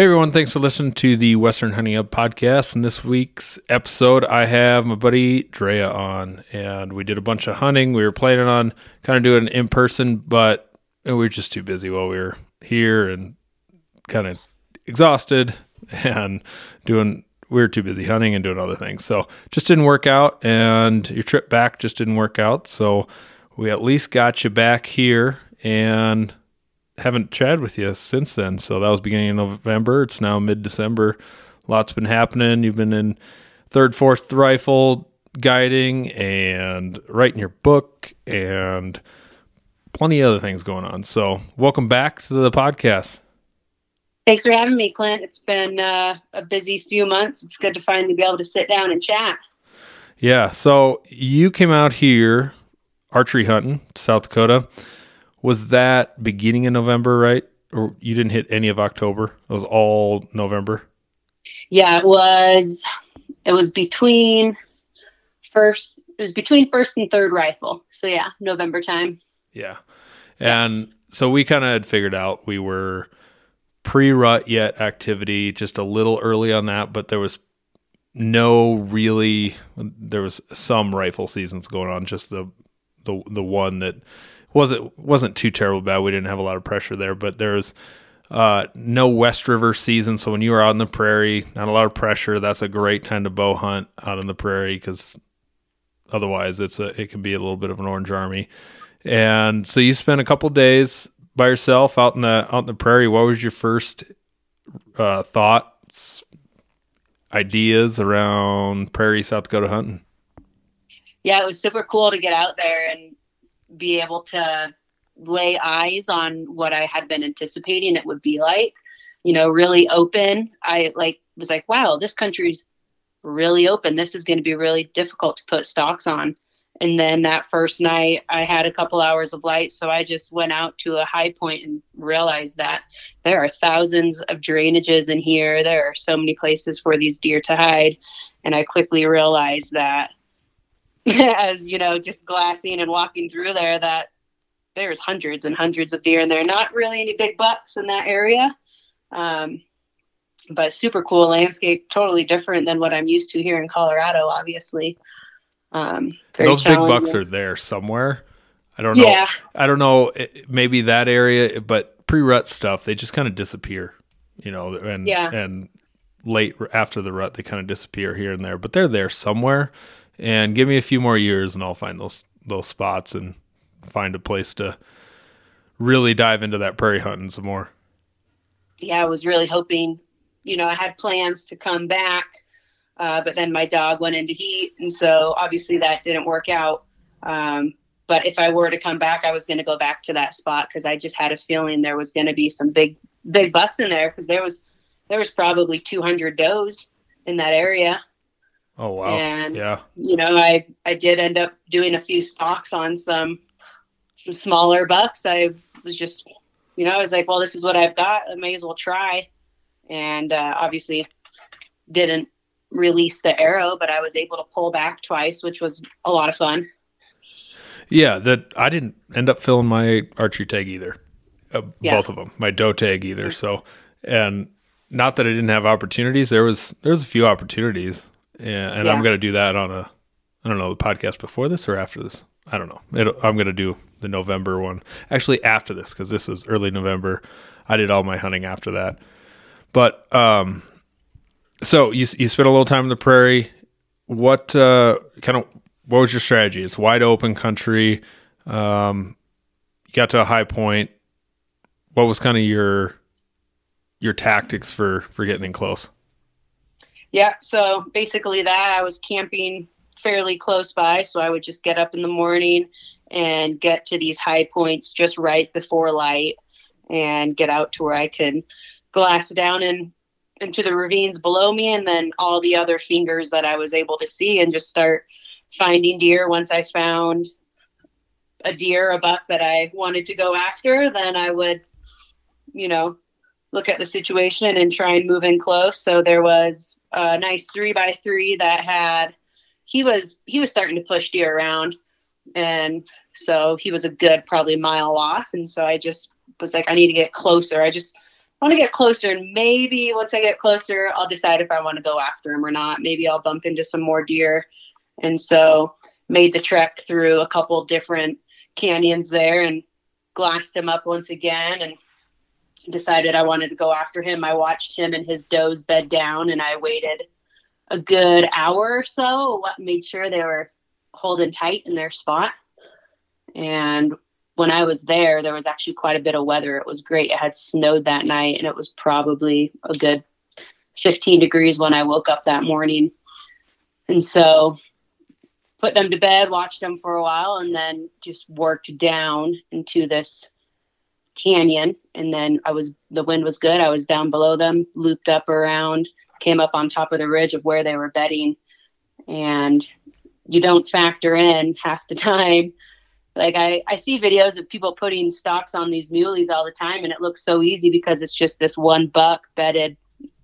Hey everyone, thanks for listening to the Western Hunting Hub podcast. In this week's episode, I have my buddy Draya on, and we did a bunch of hunting. We were planning on kind of doing it in person, but we were just too busy while we were here and kind of exhausted and doing. We were too busy hunting and doing other things, so just didn't work out. And your trip back just didn't work out. So we at least got you back here and haven't chatted with you since then. So that was beginning of November. It's now mid December. Lots been happening. You've been in third, fourth rifle guiding and writing your book and plenty of other things going on. So welcome back to the podcast. Thanks for having me, Clint. It's been uh, a busy few months. It's good to finally be able to sit down and chat. Yeah. So you came out here archery hunting, South Dakota was that beginning of November, right? Or you didn't hit any of October? It was all November. Yeah, it was. It was between first. It was between first and third rifle. So yeah, November time. Yeah, and yeah. so we kind of had figured out we were pre-rut yet activity, just a little early on that, but there was no really. There was some rifle seasons going on, just the the the one that wasn't wasn't too terrible bad. We didn't have a lot of pressure there, but there's uh, no West River season. So when you are out in the prairie, not a lot of pressure. That's a great time to bow hunt out in the prairie because otherwise it's a it can be a little bit of an orange army. And so you spent a couple days by yourself out in the out in the prairie. What was your first uh, thoughts, ideas around prairie South Dakota hunting? Yeah, it was super cool to get out there and be able to lay eyes on what I had been anticipating it would be like. You know, really open. I like was like, wow, this country's really open. This is going to be really difficult to put stocks on. And then that first night, I had a couple hours of light, so I just went out to a high point and realized that there are thousands of drainages in here. There are so many places for these deer to hide, and I quickly realized that as you know, just glassing and walking through there, that there's hundreds and hundreds of deer, and there are not really any big bucks in that area. Um, but super cool landscape, totally different than what I'm used to here in Colorado, obviously. Um, Those big bucks are there somewhere. I don't know. Yeah. I don't know. Maybe that area, but pre-rut stuff, they just kind of disappear, you know, and, yeah. and late after the rut, they kind of disappear here and there, but they're there somewhere and give me a few more years and I'll find those those spots and find a place to really dive into that prairie hunting some more. Yeah, I was really hoping, you know, I had plans to come back, uh, but then my dog went into heat, and so obviously that didn't work out. Um, but if I were to come back, I was going to go back to that spot because I just had a feeling there was going to be some big big bucks in there because there was there was probably 200 does in that area. Oh wow! And yeah, you know, I I did end up doing a few stocks on some some smaller bucks. I was just, you know, I was like, well, this is what I've got. I may as well try. And uh, obviously, didn't release the arrow, but I was able to pull back twice, which was a lot of fun. Yeah, that I didn't end up filling my archery tag either. Uh, Yeah. Both of them, my doe tag either. So, and not that I didn't have opportunities. There was there was a few opportunities, and, and I'm going to do that on a I don't know the podcast before this or after this. I don't know. It, I'm going to do the November one actually after this because this was early November. I did all my hunting after that, but um, so you you spent a little time in the prairie. What uh, kind of what was your strategy? It's wide open country. Um, you got to a high point. What was kind of your your tactics for for getting in close? Yeah, so basically that I was camping fairly close by, so I would just get up in the morning and get to these high points just right before light and get out to where I could glass down and into the ravines below me and then all the other fingers that I was able to see and just start finding deer. Once I found a deer, a buck that I wanted to go after, then I would, you know, look at the situation and try and move in close. So there was a nice three by three that had he was he was starting to push deer around and so he was a good probably mile off and so I just was like I need to get closer. I just want to get closer and maybe once I get closer I'll decide if I want to go after him or not. Maybe I'll bump into some more deer. And so made the trek through a couple different canyons there and glassed him up once again and decided I wanted to go after him. I watched him and his does bed down and I waited a good hour or so, made sure they were holding tight in their spot. And when I was there, there was actually quite a bit of weather. It was great. It had snowed that night and it was probably a good 15 degrees when I woke up that morning. And so put them to bed, watched them for a while, and then just worked down into this canyon. And then I was, the wind was good. I was down below them, looped up around, came up on top of the ridge of where they were bedding. And you don't factor in half the time. Like I, I see videos of people putting stocks on these muleys all the time, and it looks so easy because it's just this one buck bedded,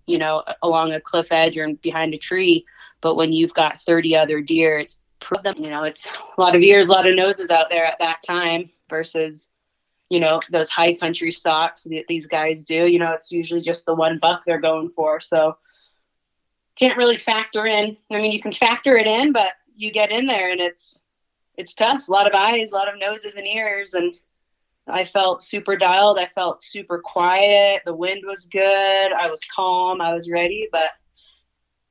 you know, along a cliff edge or behind a tree. But when you've got 30 other deer, it's you know, it's a lot of ears, a lot of noses out there at that time versus, you know, those high country stocks that these guys do. You know, it's usually just the one buck they're going for. So can't really factor in. I mean, you can factor it in, but you get in there and it's it's tough. A lot of eyes, a lot of noses and ears, and I felt super dialed. I felt super quiet. The wind was good. I was calm. I was ready, but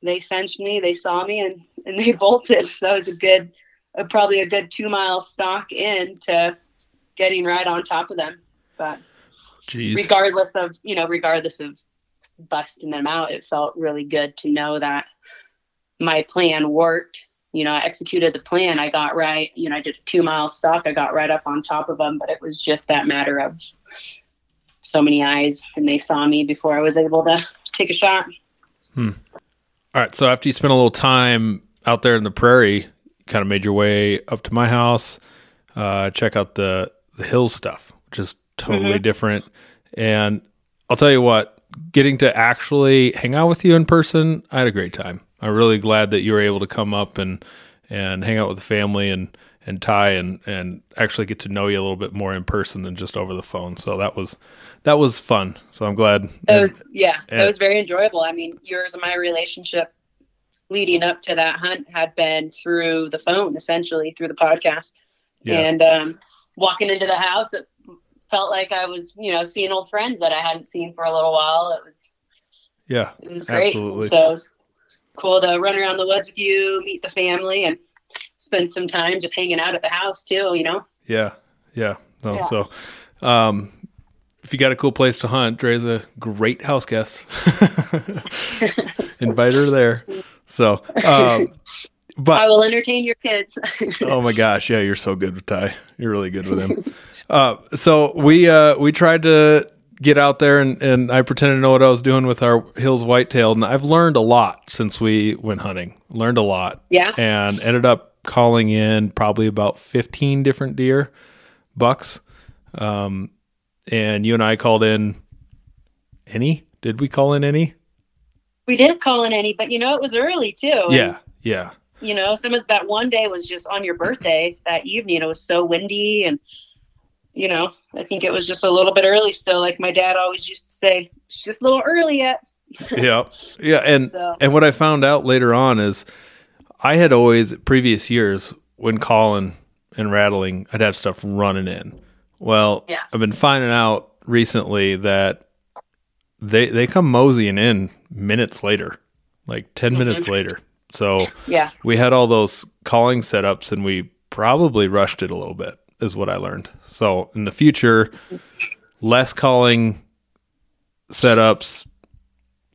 they sensed me. They saw me, and and they bolted. That was a good, probably a good two mile stock in to getting right on top of them. But Jeez. regardless of you know regardless of busting them out it felt really good to know that my plan worked you know i executed the plan i got right you know i did a two mile stalk i got right up on top of them but it was just that matter of so many eyes and they saw me before i was able to take a shot Hmm. All right. So after you spent a little time out there in the prairie, kind of made your way up to my house, uh, check out the the hill stuff, which is totally different. And I'll tell you what, getting to actually hang out with you in person, I had a great time. I'm really glad that you were able to come up and and hang out with the family and and Ty and and actually get to know you a little bit more in person than just over the phone. So that was that was fun. So I'm glad. it was yeah and- it was very enjoyable i mean yours and my relationship leading up to that hunt had been through the phone essentially through the podcast Yeah. and um, walking into the house it felt like i was you know seeing old friends that i hadn't seen for a little while it was yeah. it was great Absolutely. so it was cool to run around the woods with you meet the family and spend some time just hanging out at the house too you know Yeah, yeah. No, Yeah. So, um, if you got a cool place to hunt, Dre's a great house guest. Invite her there. So, um, i will entertain your kids oh my gosh, yeah, you're so good with Ty. You're really good with him. Uh, so we uh, we tried to get out there and, and I pretended to know what I was doing with our Hills whitetail. And I've learned a lot since we went hunting. Learned a lot. Yeah. And ended up calling in probably about 15 different deer, bucks. Um, and you and I called in any? Did we call in any? We didn't call in any, but you know, it was early too. Yeah. Yeah. You know, some of that one day was just on your birthday that evening. It was so windy and you know, I think it was just a little bit early still. Like my dad always used to say, it's just a little early yet. yeah. Yeah. And, So and what I found out later on is I had always, previous years, when calling and rattling, I'd have stuff running in. Well, Yeah. I've been finding out recently that they they come moseying in minutes later, like 10 minutes mm-hmm. later. So yeah. we had all those calling setups and we probably rushed it a little bit, is what I learned. So in the future, less calling setups,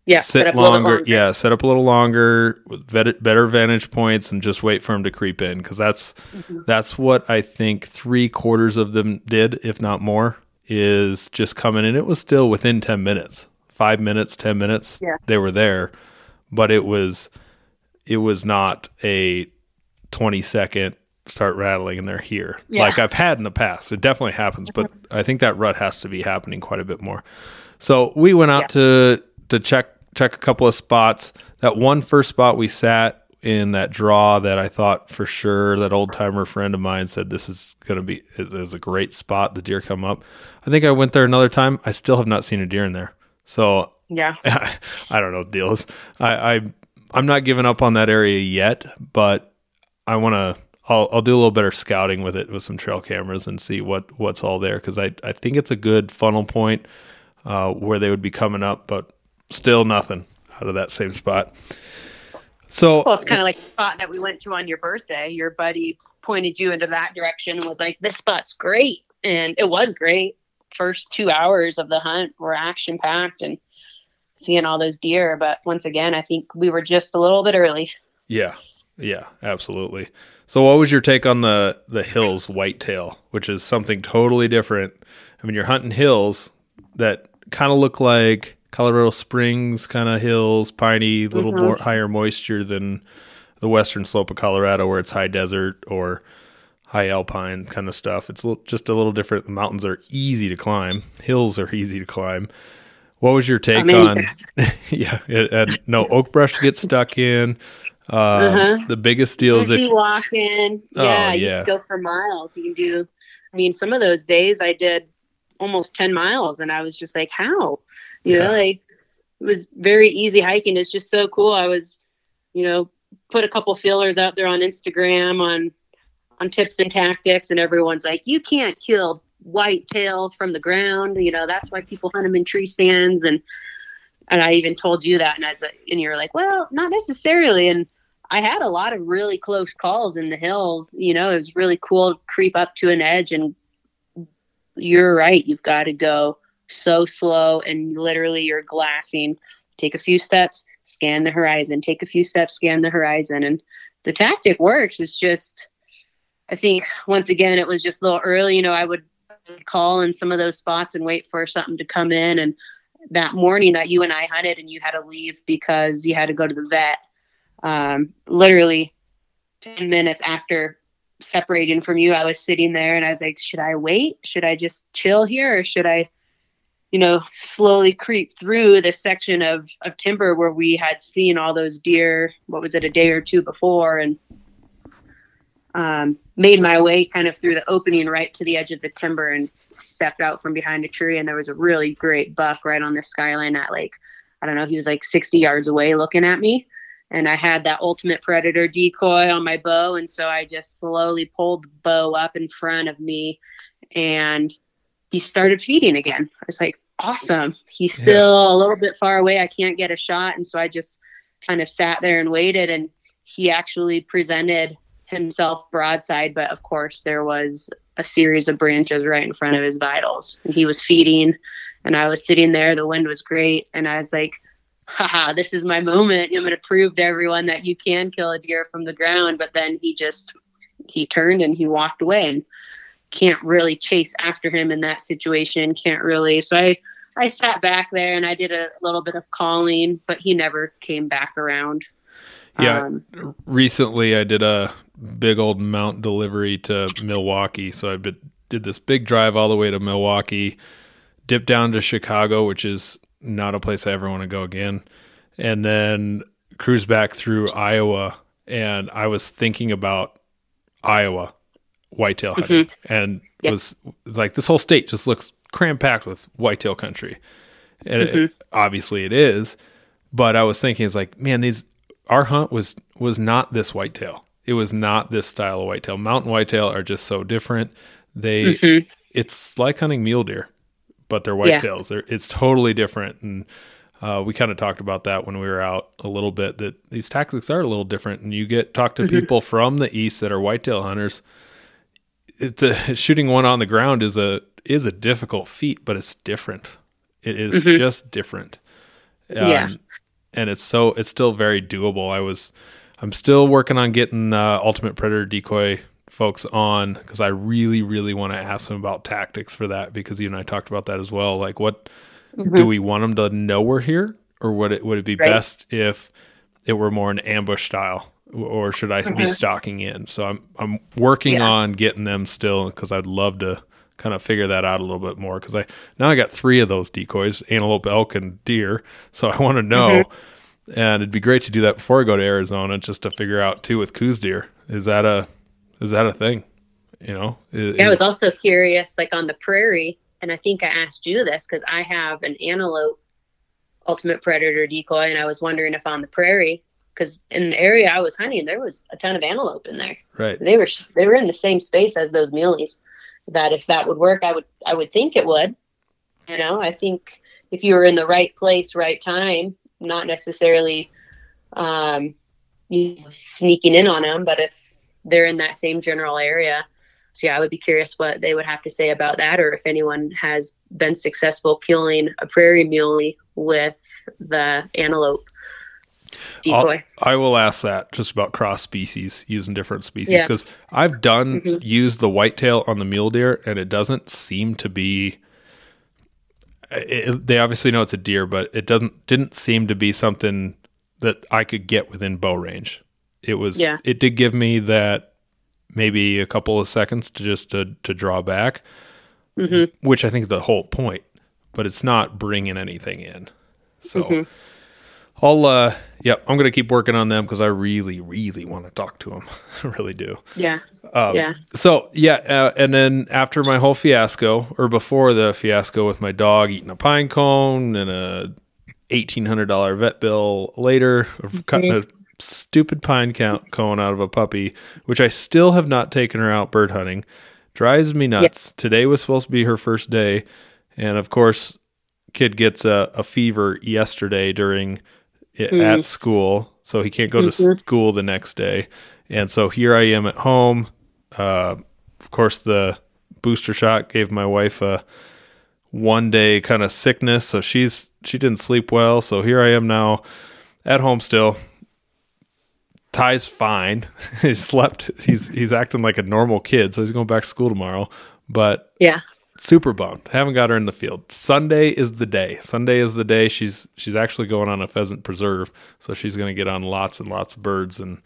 Yeah. sit set a longer, Yeah, set up a little longer with vet- better vantage points, and just wait for them to creep in because that's Mm-hmm. that's what I think three quarters of them did, if not more, is just coming in. It was still within ten minutes, five minutes, ten minutes. Yeah. they were there, but it was it was not a twenty second start rattling and they're here Yeah. like I've had in the past. It definitely happens, but I think that rut has to be happening quite a bit more. So we went out to to check check a couple of spots. That one first spot we sat in that draw that I thought for sure that old timer friend of mine said this is gonna be it is a great spot. The deer come up. I think I went there another time. I still have not seen a deer in there. So Yeah. I don't know what the deal is. I, I I'm not giving up on that area yet, but I want to. I'll, I'll do a little better scouting with it with some trail cameras and see what what's all there because I I think it's a good funnel point uh, where they would be coming up, but still nothing out of that same spot. So Well, it's kind of like the spot that we went to on your birthday. Your buddy pointed you into that direction and was like, "This spot's great," and it was great. First two hours of the hunt were action packed and seeing all those deer. But once again, I think we were just a little bit early. Yeah, yeah, absolutely. So, what was your take on the the hills whitetail, which is something totally different? I mean, you're hunting hills that kind of look like Colorado Springs kind of hills, piney, a little Mhm. more higher moisture than the western slope of Colorado, where it's high desert or high alpine kind of stuff. It's just a little different. The mountains are easy to climb, hills are easy to climb. What was your take mean- on? yeah, and, and no oak brush to get stuck in. Um, Uh-huh. The biggest deal is if you walk in, Oh, yeah, you can go for miles. You can do. I mean, some of those days I did almost ten miles, and I was just like, "How?" You Yeah. know, like it was very easy hiking. It's just so cool. I was, you know, put a couple feelers out there on Instagram on on tips and tactics, and everyone's like, "You can't kill whitetail from the ground." You know, that's why people hunt them in tree stands, and and I even told you that, and and you're like, "Well, not necessarily," and I had a lot of really close calls in the hills. You know, it was really cool to creep up to an edge, and you're right. You've got to go so slow, and literally you're glassing. Take a few steps, scan the horizon. Take a few steps, scan the horizon, and the tactic works. It's just, I think once again, it was just a little early. You know, I would call in some of those spots and wait for something to come in, and that morning that you and I hunted, and you had to leave because you had to go to the vet um, literally 10 minutes after separating from you, I was sitting there and I was like, should I wait? Should I just chill here? Or should I, you know, slowly creep through this section of, of timber where we had seen all those deer, what was it, a day or two before? And um, made my way kind of through the opening right to the edge of the timber and stepped out from behind a tree. And there was a really great buck right on the skyline at like, I don't know, he was like 60 yards away looking at me and I had that ultimate predator decoy on my bow, and so I just slowly pulled the bow up in front of me, and he started feeding again. I was like, "Awesome!" He's Yeah. still a little bit far away. I can't get a shot, and so I just kind of sat there and waited, and he actually presented himself broadside, but of course there was a series of branches right in front of his vitals, and he was feeding, and I was sitting there. The wind was great, and I was like haha, this is my moment. I'm going to prove to everyone that you can kill a deer from the ground. But then he just, he turned and he walked away and can't really chase after him in that situation. Can't really. So I, I sat back there and I did a little bit of calling, but he never came back around. Yeah. Um, recently I did a big old mount delivery to Milwaukee. So I did, this big drive all the way to Milwaukee, dipped down to Chicago, which is not a place I ever want to go again, and then cruise back through Iowa. And I was thinking about Iowa whitetail mm-hmm. hunting and Yep. was like, this whole state just looks cram packed with whitetail country. And it, mm-hmm. obviously it is. But I was thinking, it's like, man, these our hunt was was not this whitetail. It was not this style of whitetail. Mountain whitetail are just so different. They mhm. it's like hunting mule deer, but they're Yeah. whitetails. They're, it's totally different. And uh, we kind of talked about that when we were out a little bit. That these tactics are a little different, and you get talk to people from the east that are whitetail hunters. It's a, shooting one on the ground is a is a difficult feat, but it's different. It is just different. Yeah. Um, and it's so it's still very doable. I was I'm still working on getting uh, Ultimate Predator decoy folks on because I really really want to ask them about tactics for that because you and I talked about that as well. Like, what do we want them to know we're here, or would it would it be Right. best if it were more an ambush style, or should I be stalking in? So I'm I'm working Yeah. on getting them still because I'd love to kind of figure that out a little bit more because I now I got three of those decoys: antelope, elk, and deer. So I want to know, and it'd be great to do that before I go to Arizona, just to figure out too with Coues deer. Is that a is that a thing? You know, Is- Yeah, I was also curious, like on the prairie, and I think I asked you this because I have an antelope ultimate predator decoy, and I was wondering if on the prairie, because in the area I was hunting, there was a ton of antelope in there. right. They were they were in the same space as those muleys. That if that would work, I would I would think it would. You know, I think if you were in the right place, right time, not necessarily um, you know, sneaking in on them, but if they're in that same general area. So yeah, I would be curious what they would have to say about that, or if anyone has been successful killing a prairie muley with the antelope I'll- decoy. I will ask that just about cross species using different species Yeah. because I've done Mhm. use the whitetail on the mule deer and it doesn't seem to be. It, they obviously know it's a deer, but it doesn't didn't seem to be something that I could get within bow range. It was. Yeah. It did give me that maybe a couple of seconds to just to to draw back, hmm which I think is the whole point. But it's not bringing anything in. So. Mhm. I'll uh yep, I'm gonna keep working on them because I really, really want to talk to them. I really do. Yeah, Um, yeah. So yeah, uh, and then after my whole fiasco, or before the fiasco with my dog eating a pine cone and a eighteen hundred dollar vet bill later of cutting a stupid pine count cone out of a puppy, which I still have not taken her out bird hunting, drives me nuts. Today was supposed to be her first day, and of course, kid gets a, a fever yesterday during Mm. at school, so he can't go to Mhm. school the next day. And so here I am at home. Uh, of course, the booster shot gave my wife a one day kind of sickness, so she's she didn't sleep well. So here I am now at home still. Ty's fine. he slept. He's he's acting like a normal kid, so he's going back to school tomorrow. But Yeah. Super bummed. Haven't got her in the field. Sunday is the day. Sunday is the day. She's she's actually going on a pheasant preserve, so she's going to get on lots and lots of birds, and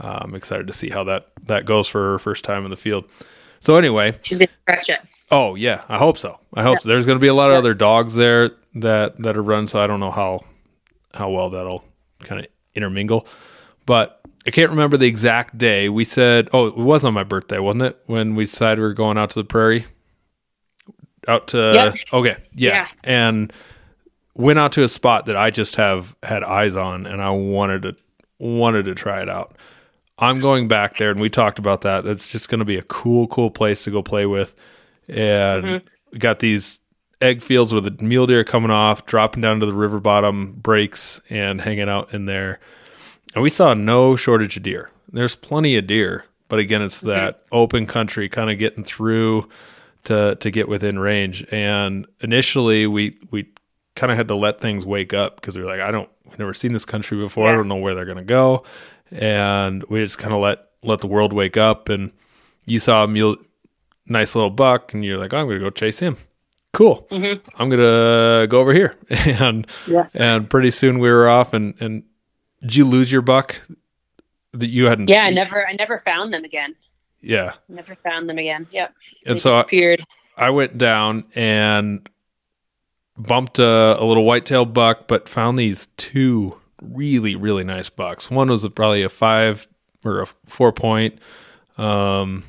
uh, I'm excited to see how that that goes for her first time in the field. So anyway, She's gonna crush it. oh yeah, I hope so. I hope so. There's going to be a lot of other dogs there that that are run, so I don't know how how well that'll kind of intermingle. But I can't remember the exact day. We said, oh, it was on my birthday, wasn't it? When we decided we were going out to the prairie, out to Yep. okay, yeah. Yeah. and went out to a spot that I just have had eyes on, and I wanted to wanted to try it out. I'm going back there, and we talked about that. That's just going to be a cool, cool place to go play with, and we got these ag fields with a mule deer coming off, dropping down to the river bottom breaks, and hanging out in there. And we saw no shortage of deer. There's plenty of deer, but again, it's mm-hmm. that open country kind of getting through to to get within range. And initially, we we kind of had to let things wake up because we were like, I don't, we've never seen this country before. I don't know where they're gonna go, and we just kind of let let the world wake up. And you saw a mule, nice little buck, and you're like, oh, I'm gonna go chase him. cool. Mhm. I'm gonna go over here, and Yeah. and pretty soon we were off. And and did you lose your buck that you hadn't? Yeah, I never, I never found them again. Yeah. Never found them again. Yep. And They so I, disappeared. I went down and bumped a, a little whitetail buck, but found these two really really nice bucks. One was probably a five or a four point. Um,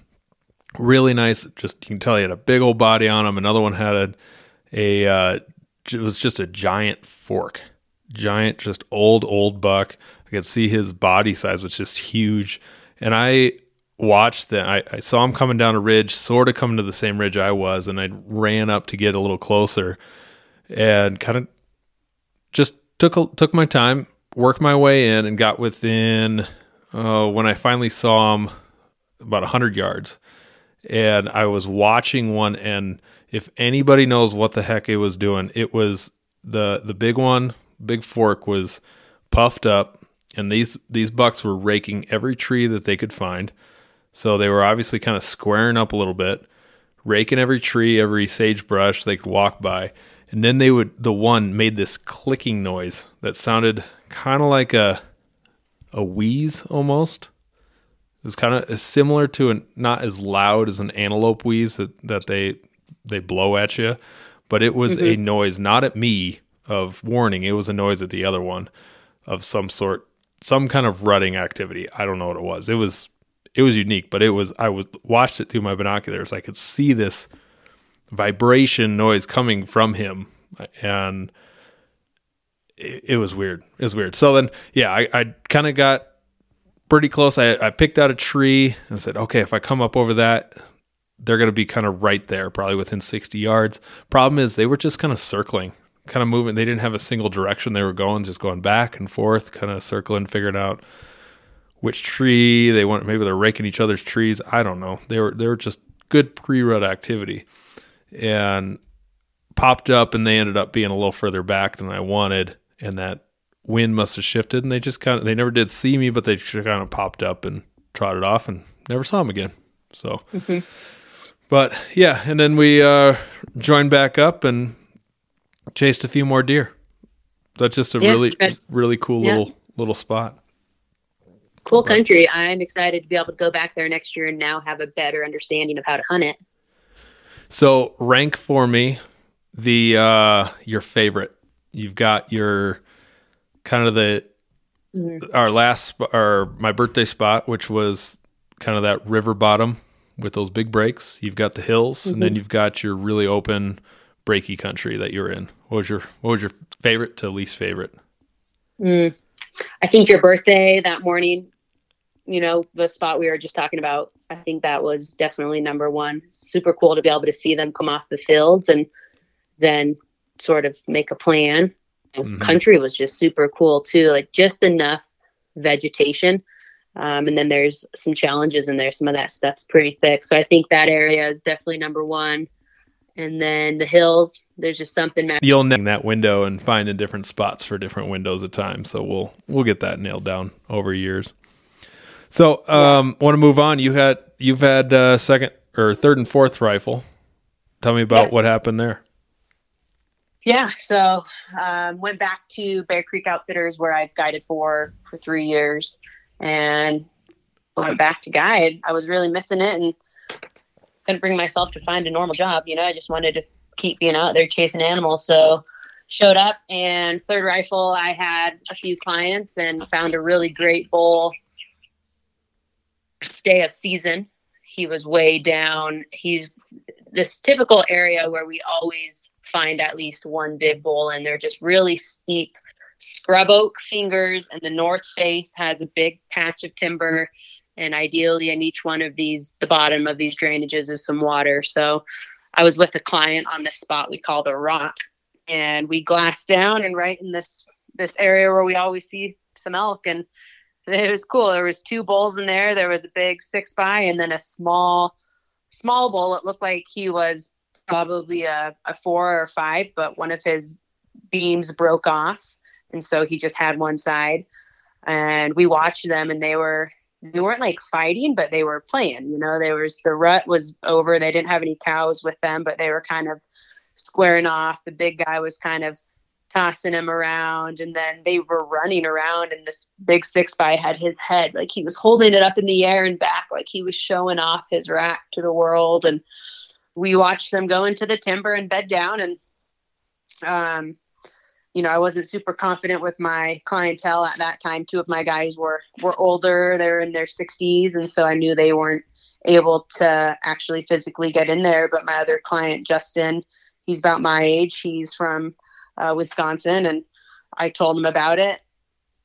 really nice. Just you can tell he had a big old body on him. Another one had a a uh, it was just a giant fork, giant, just old old buck. I could see his body size was just huge, and I watched that. I, I saw him coming down a ridge, sort of coming to the same ridge I was, and I ran up to get a little closer, and kind of just took a, took my time, worked my way in, and got within. Uh, when I finally saw him, about hundred yards, and I was watching one. And if anybody knows what the heck it was doing, it was the the big one, big fork was puffed up, and these these bucks were raking every tree that they could find. So they were obviously kind of squaring up a little bit, raking every tree, every sagebrush they could walk by. And then they would the one made this clicking noise that sounded kind of like a a wheeze almost. It was kind of similar to an not as loud as an antelope wheeze that, that they they blow at you, but it was a mm-hmm. noise not at me of warning. It was a noise at the other one of some sort, some kind of rutting activity. I don't know what it was. It was it was unique, but it was I was watched it through my binoculars. I could see this vibration noise coming from him, and it, it was weird. It was weird. So then, yeah, I, I kind of got pretty close. I, I picked out a tree and said, okay, if I come up over that, they're going to be kind of right there, probably within 60 yards. Problem is, they were just kind of circling, kind of moving. They didn't have a single direction they were going, just going back and forth, kind of circling, figuring out which tree they want. Maybe they're raking each other's trees. I don't know. They were they were just good pre-rut activity, and popped up, and they ended up being a little further back than I wanted, and that wind must have shifted, and they just kind of they never did see me, but they just kind of popped up and trotted off, and never saw them again. So, but yeah, and then we uh, joined back up and chased a few more deer. That's just a Yeah, really really cool Yeah. little little spot. Cool country. I'm excited to be able to go back there next year and now have a better understanding of how to hunt it. So rank for me the uh your favorite. You've got your kind of the Mhm. our last or my birthday spot, which was kind of that river bottom with those big breaks. You've got the hills, and then you've got your really open breaky country that you're in. What was your what was your favorite to least favorite? Mm. I think your birthday that morning, you know, the spot we were just talking about, I think that was definitely number one. Super cool to be able to see them come off the fields and then sort of make a plan. The Mhm. Country was just super cool too, like just enough vegetation. Um, and then there's some challenges in there. Some of that stuff's pretty thick. So I think that area is definitely number one. And then the hills, there's just something magic. You'll nail that window and finding different spots for different windows at times. So we'll we'll get that nailed down over years. So um want to move on. You had you've had uh, second or third and fourth rifle. Tell me about Yeah. what happened there. Yeah, so um, went back to Bear Creek Outfitters where I've guided for for three years, and went back to guide. I was really missing it and couldn't bring myself to find a normal job. You know, I just wanted to keep being out there chasing animals. So showed up and third rifle. I had a few clients and found a really great bull. Stay of season. He was way down. He's this typical area where we always find at least one big bull and they're just really steep scrub oak fingers and the north face has a big patch of timber and ideally in each one of these the bottom of these drainages is some water so i was with a client on this spot we call the rock and we glassed down and right in this this area where we always see some elk and it was cool there was two bulls in there there was a big six by and then a small small bull it looked like he was probably a, a four or five, but one of his beams broke off. And so he just had one side. And we watched them and they were they weren't like fighting, but they were playing. You know, there was the rut was over. They didn't have any cows with them, but they were kind of squaring off. The big guy was kind of tossing him around and then they were running around and this big six by had his head like he was holding it up in the air and back like he was showing off his rack to the world and we watched them go into the timber and bed down and um you know i wasn't super confident with my clientele at that time two of my guys were were older they're in their 60s and so i knew they weren't able to actually physically get in there but my other client justin he's about my age he's from uh, Wisconsin, and I told him about it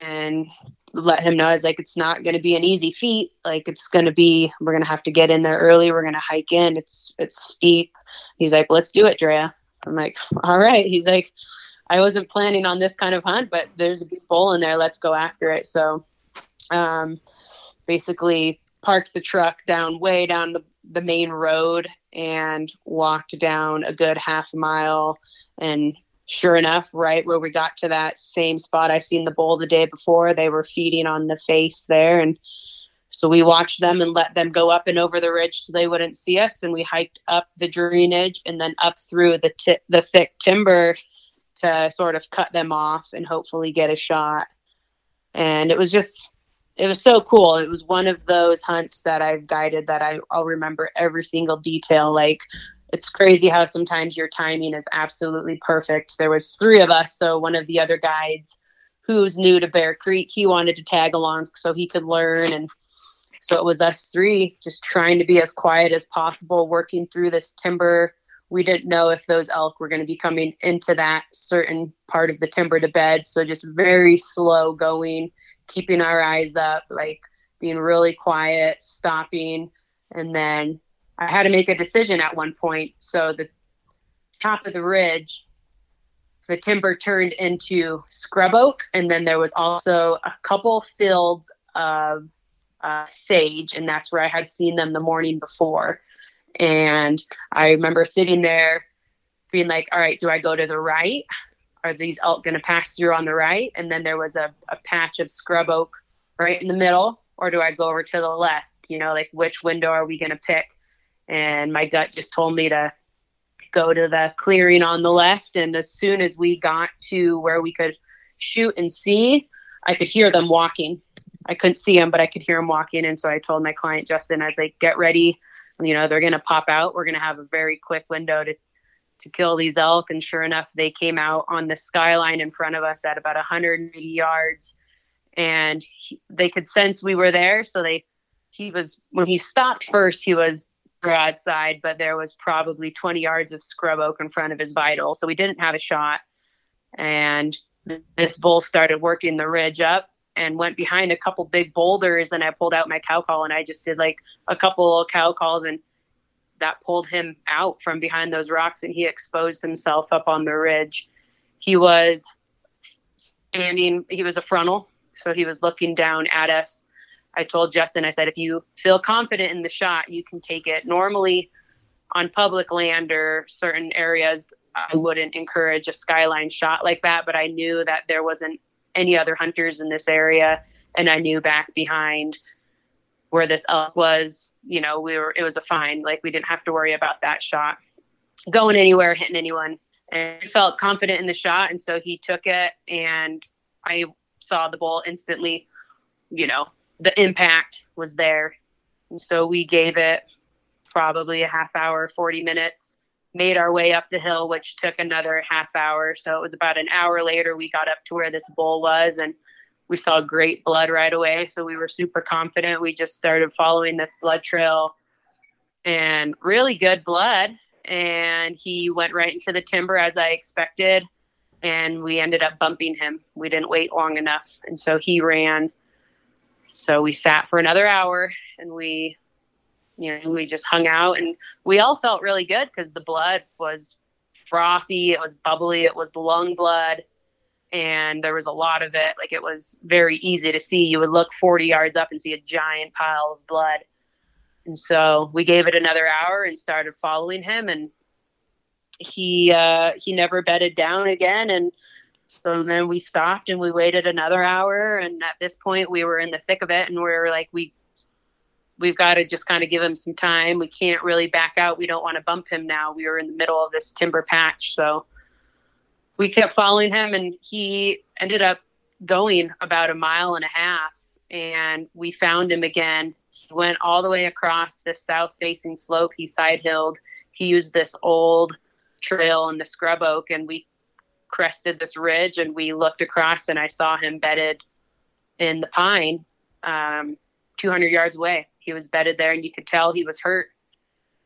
and let him know I was like, it's not going to be an easy feat. Like it's going to be, we're going to have to get in there early. We're going to hike in. It's it's steep. He's like, let's do it, Draya. I'm like, all right. He's like, I wasn't planning on this kind of hunt, but there's a big bull in there. Let's go after it. So, um, basically parked the truck down way down the, the main road and walked down a good half mile and sure enough, right where we got to that same spot I seen the bull the day before, they were feeding on the face there. And so we watched them and let them go up and over the ridge so they wouldn't see us. And we hiked up the drainage and then up through the, t- the thick timber to sort of cut them off and hopefully get a shot. And it was just, it was so cool. It was one of those hunts that I've guided that I, I'll remember every single detail. Like it's crazy how sometimes your timing is absolutely perfect. There was three of us, so one of the other guides who's new to Bear Creek, he wanted to tag along so he could learn and so it was us three just trying to be as quiet as possible working through this timber. We didn't know if those elk were going to be coming into that certain part of the timber to bed, so just very slow going, keeping our eyes up, like being really quiet, stopping and then I had to make a decision at one point. So the top of the ridge, the timber turned into scrub oak, and then there was also a couple fields of uh, sage, and that's where I had seen them the morning before. And I remember sitting there being like, all right, do I go to the right? Are these elk going to pass through on the right? And then there was a, a patch of scrub oak right in the middle, or do I go over to the left? You know, like which window are we going to pick? And my gut just told me to go to the clearing on the left. And as soon as we got to where we could shoot and see i could hear them walking. I couldn't see them but i could hear them walking. And so i told my client justin i was like get ready. You know they're going to pop out. We're going to have a very quick window to to kill these elk. And sure enough they came out on the skyline in front of us at about 180 yards. And he, they could sense we were there. So they he was when he stopped first he was broadside, but there was probably 20 yards of scrub oak in front of his vital. So we didn't have a shot. And this bull started working the ridge up and went behind a couple big boulders. And I pulled out my cow call and I just did like a couple cow calls and that pulled him out from behind those rocks and he exposed himself up on the ridge. He was standing, he was a frontal. So he was looking down at us I told Justin, I said, if you feel confident in the shot, you can take it. Normally, on public land or certain areas, I wouldn't encourage a skyline shot like that, but I knew that there wasn't any other hunters in this area, and I knew back behind where this elk was, you know, we were it was a fine. Like we didn't have to worry about that shot going anywhere, hitting anyone. And I felt confident in the shot, and so he took it, and I saw the bull instantly, you know, the impact was there. So we gave it probably a half hour, 40 minutes, made our way up the hill, which took another half hour. So it was about an hour later, we got up to where this bull was and we saw great blood right away. So we were super confident. We just started following this blood trail and really good blood. And he went right into the timber as I expected. And we ended up bumping him. We didn't wait long enough. And so he ran so we sat for another hour and we, you know, we just hung out and we all felt really good because the blood was frothy, it was bubbly, it was lung blood, and there was a lot of it. Like it was very easy to see. You would look 40 yards up and see a giant pile of blood. And so we gave it another hour and started following him and he uh, he never bedded down again and so then we stopped and we waited another hour. And at this point, we were in the thick of it, and we were like, we we've got to just kind of give him some time. We can't really back out. We don't want to bump him now. We were in the middle of this timber patch. So we kept following him and he ended up going about a mile and a half and we found him again. He went all the way across this south facing slope. He side hilled. He used this old trail in the scrub oak and we crested this ridge and we looked across and I saw him bedded in the pine um, 200 yards away. He was bedded there and you could tell he was hurt.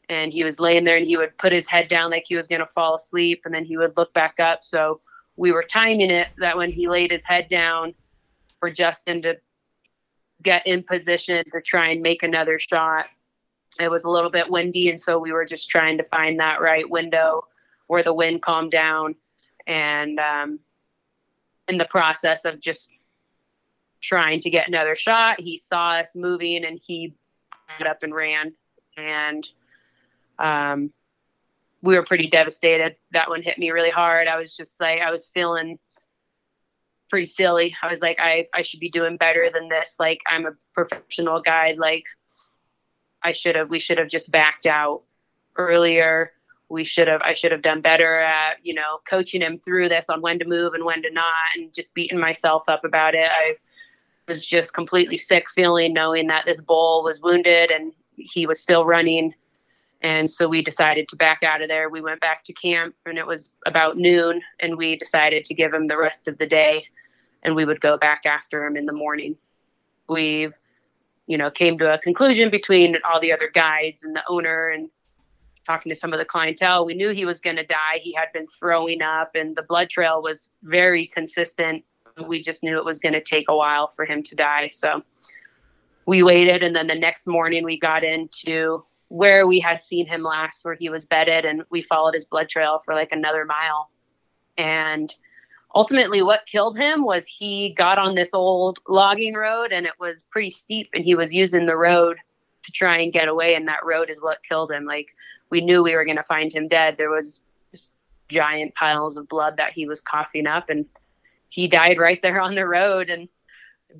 And he was laying there and he would put his head down like he was going to fall asleep and then he would look back up. So we were timing it that when he laid his head down for Justin to get in position to try and make another shot. It was a little bit windy, and so we were just trying to find that right window where the wind calmed down. And um, in the process of just trying to get another shot, he saw us moving and he got up and ran. And um, we were pretty devastated. That one hit me really hard. I was just like, I was feeling pretty silly. I was like, I, I should be doing better than this. Like, I'm a professional guide. Like, I should have, we should have just backed out earlier. We should have, I should have done better at, you know, coaching him through this on when to move and when to not, and just beating myself up about it. I was just completely sick feeling knowing that this bull was wounded and he was still running. And so we decided to back out of there. We went back to camp and it was about noon and we decided to give him the rest of the day and we would go back after him in the morning. We, you know, came to a conclusion between all the other guides and the owner and talking to some of the clientele. We knew he was going to die. He had been throwing up and the blood trail was very consistent. We just knew it was going to take a while for him to die. So we waited. And then the next morning we got into where we had seen him last, where he was bedded, and we followed his blood trail for like another mile. And ultimately what killed him was he got on this old logging road and it was pretty steep and he was using the road to try and get away and that road is what killed him like we knew we were going to find him dead there was just giant piles of blood that he was coughing up and he died right there on the road and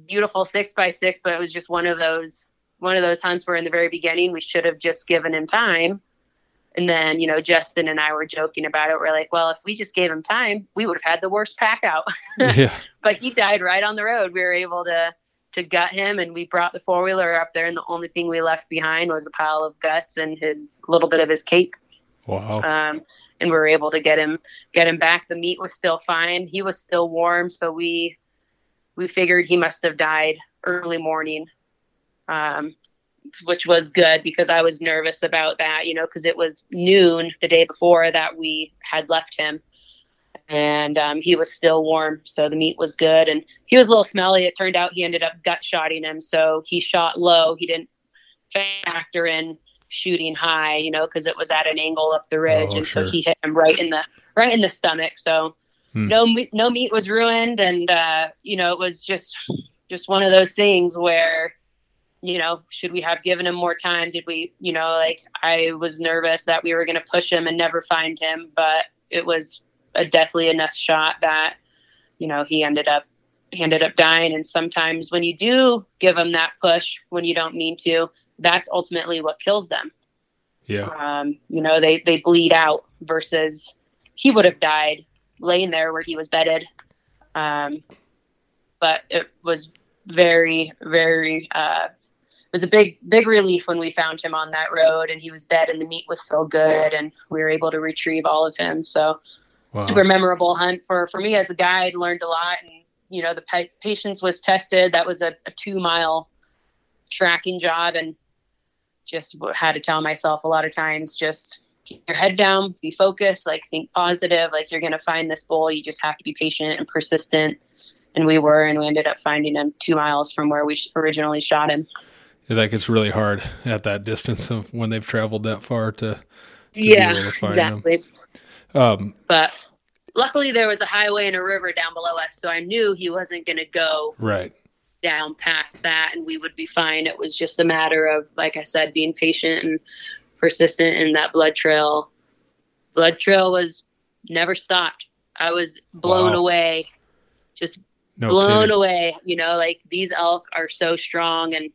beautiful six by six but it was just one of those one of those hunts where in the very beginning we should have just given him time and then, you know, Justin and I were joking about it. We're like, well, if we just gave him time, we would have had the worst pack out. yeah. But he died right on the road. We were able to to gut him and we brought the four wheeler up there and the only thing we left behind was a pile of guts and his little bit of his cape. Wow. Um, and we were able to get him get him back. The meat was still fine. He was still warm, so we we figured he must have died early morning. Um, which was good because I was nervous about that, you know, because it was noon the day before that we had left him. And um, he was still warm, so the meat was good. And he was a little smelly. It turned out he ended up gut shotting him, so he shot low. He didn't factor in shooting high, you know, because it was at an angle up the ridge, oh, and sure. so he hit him right in the right in the stomach. So hmm. no no meat was ruined, and uh, you know, it was just just one of those things where you know, should we have given him more time? Did we, you know, like I was nervous that we were going to push him and never find him, but it was a definitely enough shot that, you know, he ended up he ended up dying. And sometimes when you do give him that push when you don't mean to, that's ultimately what kills them. Yeah. Um, you know, they they bleed out versus he would have died laying there where he was bedded. Um, but it was very, very uh, it was a big big relief when we found him on that road and he was dead and the meat was so good and we were able to retrieve all of him so wow. super memorable hunt for for me as a guide learned a lot and you know the pa- patience was tested. That was a, a two mile tracking job and just had to tell myself a lot of times just keep your head down be focused like think positive like you're going to find this bull. You just have to be patient and persistent. And we were and we ended up finding him two miles from where we originally shot him. Like it's really hard at that distance of when they've traveled that far to, to yeah exactly um, but luckily there was a highway and a river down below us so i knew he wasn't going to go right down past that and we would be fine it was just a matter of like i said being patient and persistent in that blood trail blood trail was never stopped i was blown wow. away just no blown kidding. away you know like these elk are so strong and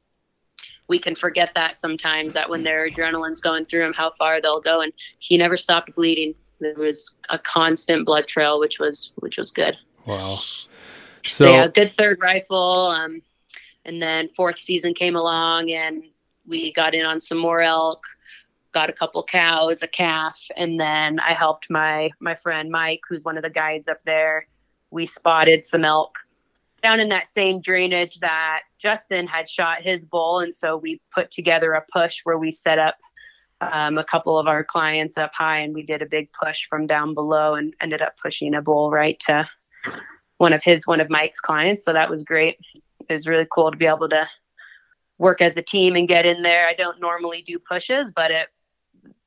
we can forget that sometimes that when their adrenaline's going through them, how far they'll go. And he never stopped bleeding. There was a constant blood trail, which was which was good. Wow. So, So, yeah, good third rifle. Um, and then fourth season came along, and we got in on some more elk. Got a couple cows, a calf, and then I helped my my friend Mike, who's one of the guides up there. We spotted some elk down in that same drainage that Justin had shot his bull, and so we put together a push where we set up um, a couple of our clients up high, and we did a big push from down below, and ended up pushing a bull right to one of his one of Mike's clients. So that was great. It was really cool to be able to work as a team and get in there. I don't normally do pushes, but it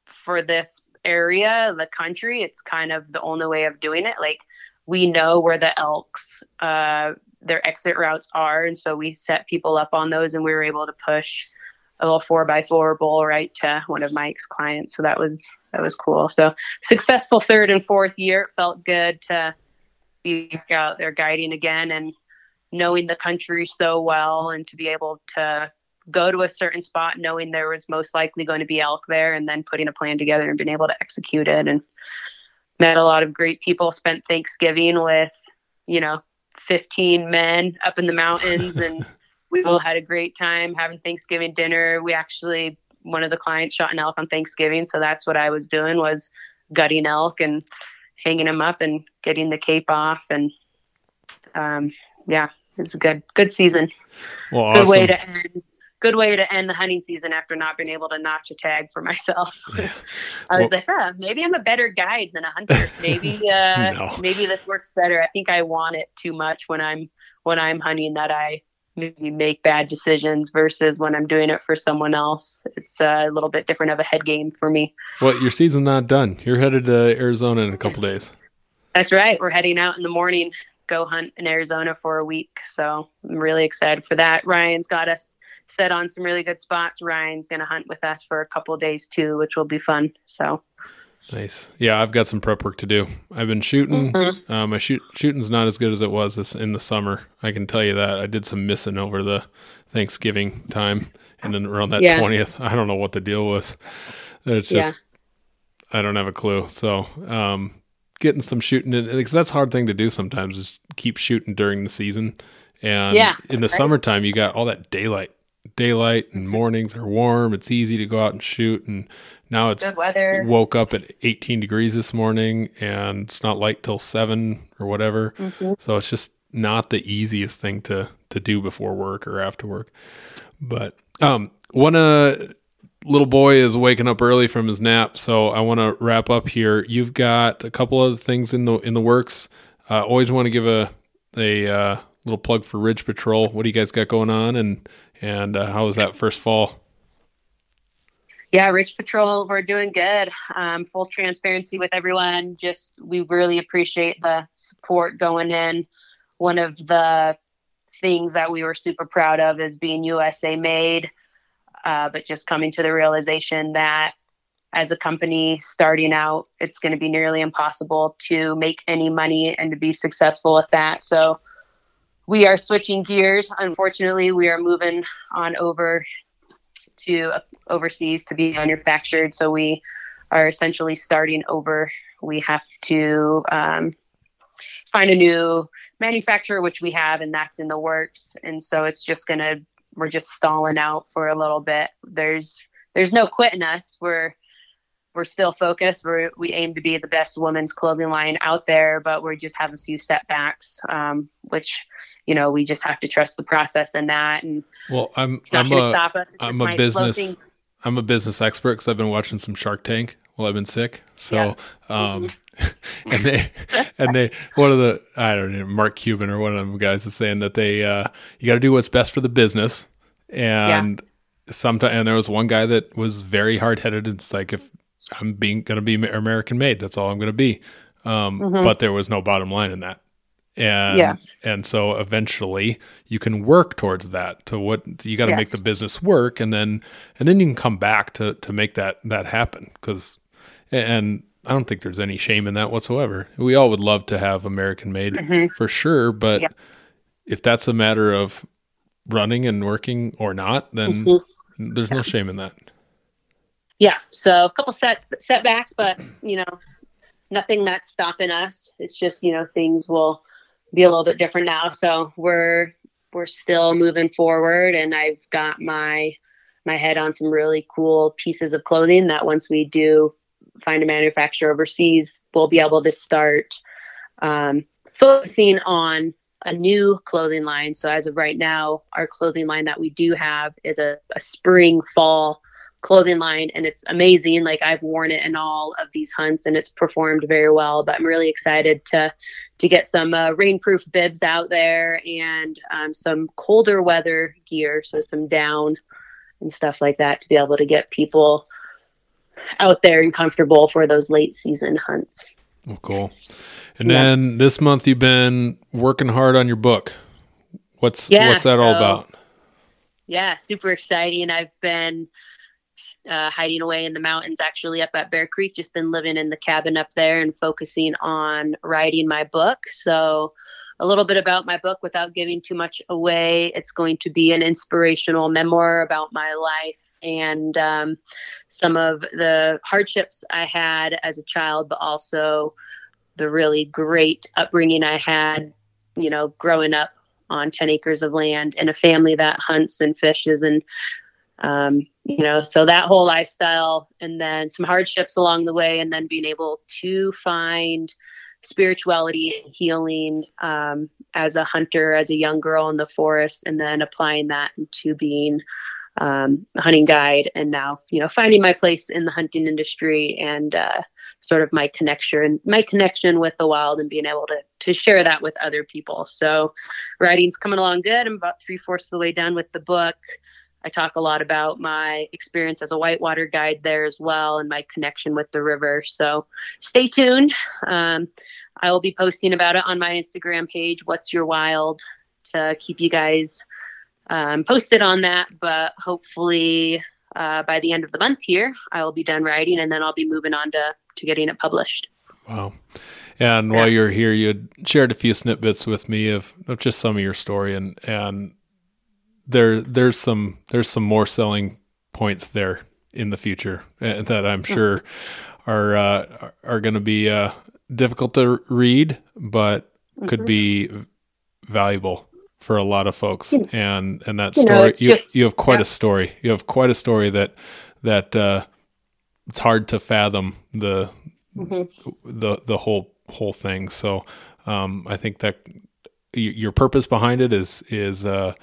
for this area, the country, it's kind of the only way of doing it. Like we know where the elks uh their exit routes are and so we set people up on those and we were able to push a little four by four bull right to one of Mike's clients. So that was that was cool. So successful third and fourth year. It felt good to be out there guiding again and knowing the country so well and to be able to go to a certain spot knowing there was most likely going to be elk there and then putting a plan together and being able to execute it and met a lot of great people spent thanksgiving with you know 15 men up in the mountains and we all had a great time having thanksgiving dinner we actually one of the clients shot an elk on thanksgiving so that's what i was doing was gutting elk and hanging them up and getting the cape off and um, yeah it was a good good season well, good awesome. way to end good way to end the hunting season after not being able to notch a tag for myself. I was Well- like, huh, maybe I'm a better guide than a hunter. Maybe uh No. maybe this works better. I think I want it too much when I'm when I'm hunting that I maybe make bad decisions versus when I'm doing it for someone else. It's a little bit different of a head game for me. Well, your season's not done. You're headed to Arizona in a couple days. That's right. We're heading out in the morning, go hunt in Arizona for a week. So I'm really excited for that. Ryan's got us set on some really good spots. Ryan's going to hunt with us for a couple days too, which will be fun. So Nice. Yeah, I've got some prep work to do. I've been shooting. Mhm. Uh, my shoot shooting's not as good as it was this, in the summer. I can tell you that. I did some missing over the Thanksgiving time, and then around that Yeah. twentieth, I don't know what the deal was. It's just Yeah. I don't have a clue. So, um, getting some shooting in because that's a hard thing to do sometimes is keep shooting during the season. And Yeah, in the right. summertime, you got all that daylight, daylight, and mornings are warm. It's easy to go out and shoot. And now it's good weather. woke up at 18 degrees this morning and it's not light till 7 or whatever. Mhm. so it's just not the easiest thing to to do before work or after work. But um one uh little boy is waking up early from his nap so i want to wrap up here. You've got a couple of things in the in the works. Uh, always want to give a a uh, little plug for ridge patrol. What do you guys got going on and and uh, how was that first fall Yeah, Rich Patrol, we're doing good. Um, full transparency with everyone. Just we really appreciate the support going in. One of the things that we were super proud of is being USA made, uh, but just coming to the realization that as a company starting out, it's going to be nearly impossible to make any money and to be successful at that. So we are switching gears. Unfortunately, we are moving on over to uh, overseas to be manufactured. So we are essentially starting over. We have to um, find a new manufacturer, which we have, and that's in the works. And so it's just gonna we're just stalling out for a little bit. There's there's no quitting us. We're we're still focused. We're, we aim to be the best women's clothing line out there, but we just have a few setbacks, um, which you know we just have to trust the process in that, and well i'm not i'm going to a stop us. It I'm just a business- I'm a business expert because I've been watching some Shark Tank while I've been sick. So, um, and they, and they, one of the, I don't know, Mark Cuban or one of them guys is saying that they, uh, you got to do what's best for the business. And yeah. sometimes, and there was one guy that was very hard headed. It's like, if I'm being, going to be American made, that's all I'm going to be. Um, Mhm. but there was no bottom line in that. And, Yeah. and so eventually you can work towards that to what you got to make the business work and then and then you can come back to to make that that happen because and i don't think there's any shame in that whatsoever we all would love to have american made Mhm. for sure but Yeah. if that's a matter of running and working or not then Mhm. There's no shame in that. Yeah. So a couple set setbacks, but you know, nothing that's stopping us. It's just you know things will be a little bit different now. So we're we're still moving forward, and I've got my my head on some really cool pieces of clothing that once we do find a manufacturer overseas, we'll be able to start um, focusing on a new clothing line. So as of right now, our clothing line that we do have is a, a spring fall clothing line and it's amazing. Like I've worn it in all of these hunts and it's performed very well, but I'm really excited to, to get some uh, rainproof bibs out there and um, some colder weather gear. So some down and stuff like that to be able to get people out there and comfortable for those late season hunts. Well, cool. And yeah. then this month you've been working hard on your book. What's yeah, what's that so, all about? Yeah, super exciting. I've been uh, hiding away in the mountains, actually up at Bear Creek. Just been living in the cabin up there and focusing on writing my book. So, a little bit about my book without giving too much away. It's going to be an inspirational memoir about my life and um, some of the hardships I had as a child, but also the really great upbringing I had, you know, growing up on 10 acres of land in a family that hunts and fishes and um, you know so that whole lifestyle and then some hardships along the way and then being able to find spirituality and healing um, as a hunter as a young girl in the forest and then applying that into being um, a hunting guide and now you know finding my place in the hunting industry and uh, sort of my connection my connection with the wild and being able to to share that with other people. So writing's coming along good. I'm about three fourths of the way done with the book I talk a lot about my experience as a whitewater guide there as well and my connection with the river. So stay tuned. Um, I will be posting about it on my Instagram page, What's Your Wild, to keep you guys um, posted on that. But hopefully uh, by the end of the month here, I will be done writing and then I'll be moving on to, to getting it published. Wow. And while you're here, you shared a few snippets with me of, of just some of your story and, and there there's some there's some more selling points there in the future uh, that I'm sure are uh, are going to be uh, difficult to read, but mm-hmm. could be valuable for a lot of folks. And and that story, you, know, you, just, you, have quite yeah. a story. You have quite a story that that uh, it's hard to fathom the mm-hmm. the the whole whole thing. So um, I think that your purpose behind it is is uh,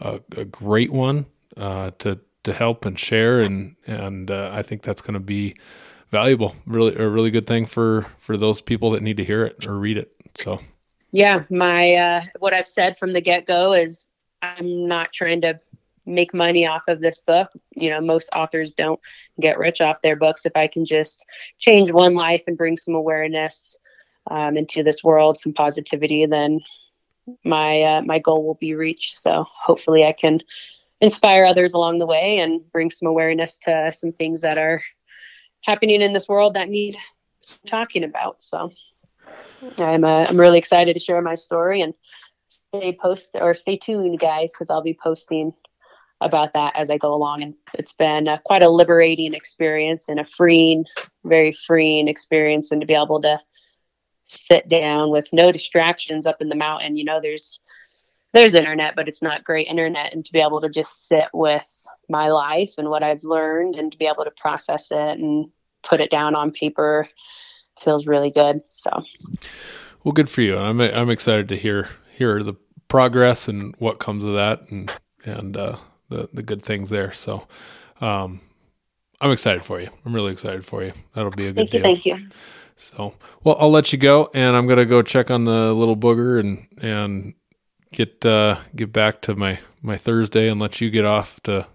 a, a great one uh, to to help and share, and and uh, I think that's going to be valuable. Really, a really good thing for for those people that need to hear it or read it. So, yeah, my uh, what I've said from the get go is I'm not trying to make money off of this book. You know, most authors don't get rich off their books. If I can just change one life and bring some awareness um, into this world, some positivity, then my uh, my goal will be reached. So hopefully, I can inspire others along the way and bring some awareness to some things that are happening in this world that need talking about. So I'm uh, I'm really excited to share my story and stay post or stay tuned, guys, because I'll be posting about that as I go along. And it's been uh, quite a liberating experience and a freeing, very freeing experience, and to be able to sit down with no distractions up in the mountain. You know, there's there's internet, but it's not great internet. And to be able to just sit with my life and what I've learned and to be able to process it and put it down on paper feels really good. So, well, good for you. I'm I'm excited to hear hear the progress and what comes of that and and uh, the the good things there. So, um, I'm excited for you. I'm really excited for you. That'll be a good thank you, deal. Thank you. So, well, I'll let you go, and I'm gonna go check on the little booger and and get uh, get back to my my Thursday and let you get off to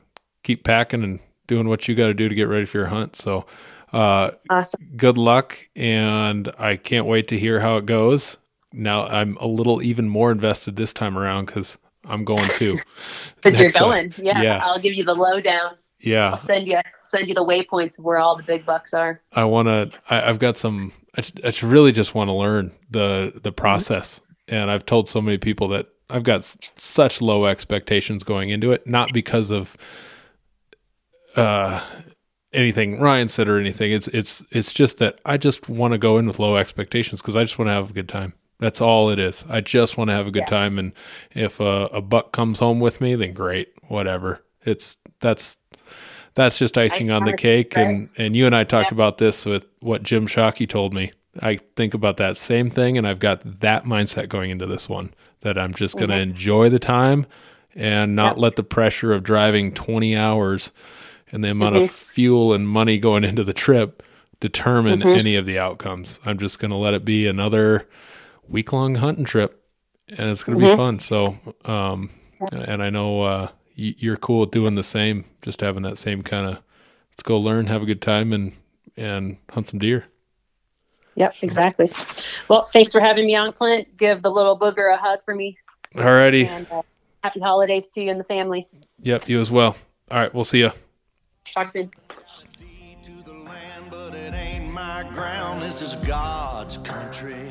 keep packing and doing what you got to do to get ready for your hunt. So, uh, awesome. Good luck, and I can't wait to hear how it goes. Now I'm a little even more invested this time around because I'm going too. Because you're going, yeah, yeah. I'll give you the lowdown. Yeah, I'll send you send you the waypoints of where all the big bucks are. I want to. I've got some. I, I really just want to learn the the mm-hmm. process, mm-hmm. and I've told so many people that I've got such low expectations going into it. Not because of uh, anything Ryan said or anything. It's it's it's just that I just want to go in with low expectations because I just want to have a good time. That's all it is. I just want to have a good yeah. time, and if a, a buck comes home with me, then great, whatever. It's that's that's just icing on the cake. Right? And and you and I talked yeah. about this with what Jim Shockey told me. I think about that same thing, and I've got that mindset going into this one that I'm just going to mm-hmm. enjoy the time and not let the pressure of driving 20 hours and the amount mm-hmm. of fuel and money going into the trip determine mm-hmm. any of the outcomes. I'm just going to let it be another week long hunting trip and it's going to be mm-hmm. fun. So, um, and I know, uh, you're cool with doing the same, just having that same kind of, let's go learn, have a good time and, and hunt some deer. Yep, exactly. Well, thanks for having me on, Clint. Give the little booger a hug for me. Alrighty. And, uh, happy holidays to you and the family. Yep, you as well. All right, we'll see you. Talk soon. This is God's country.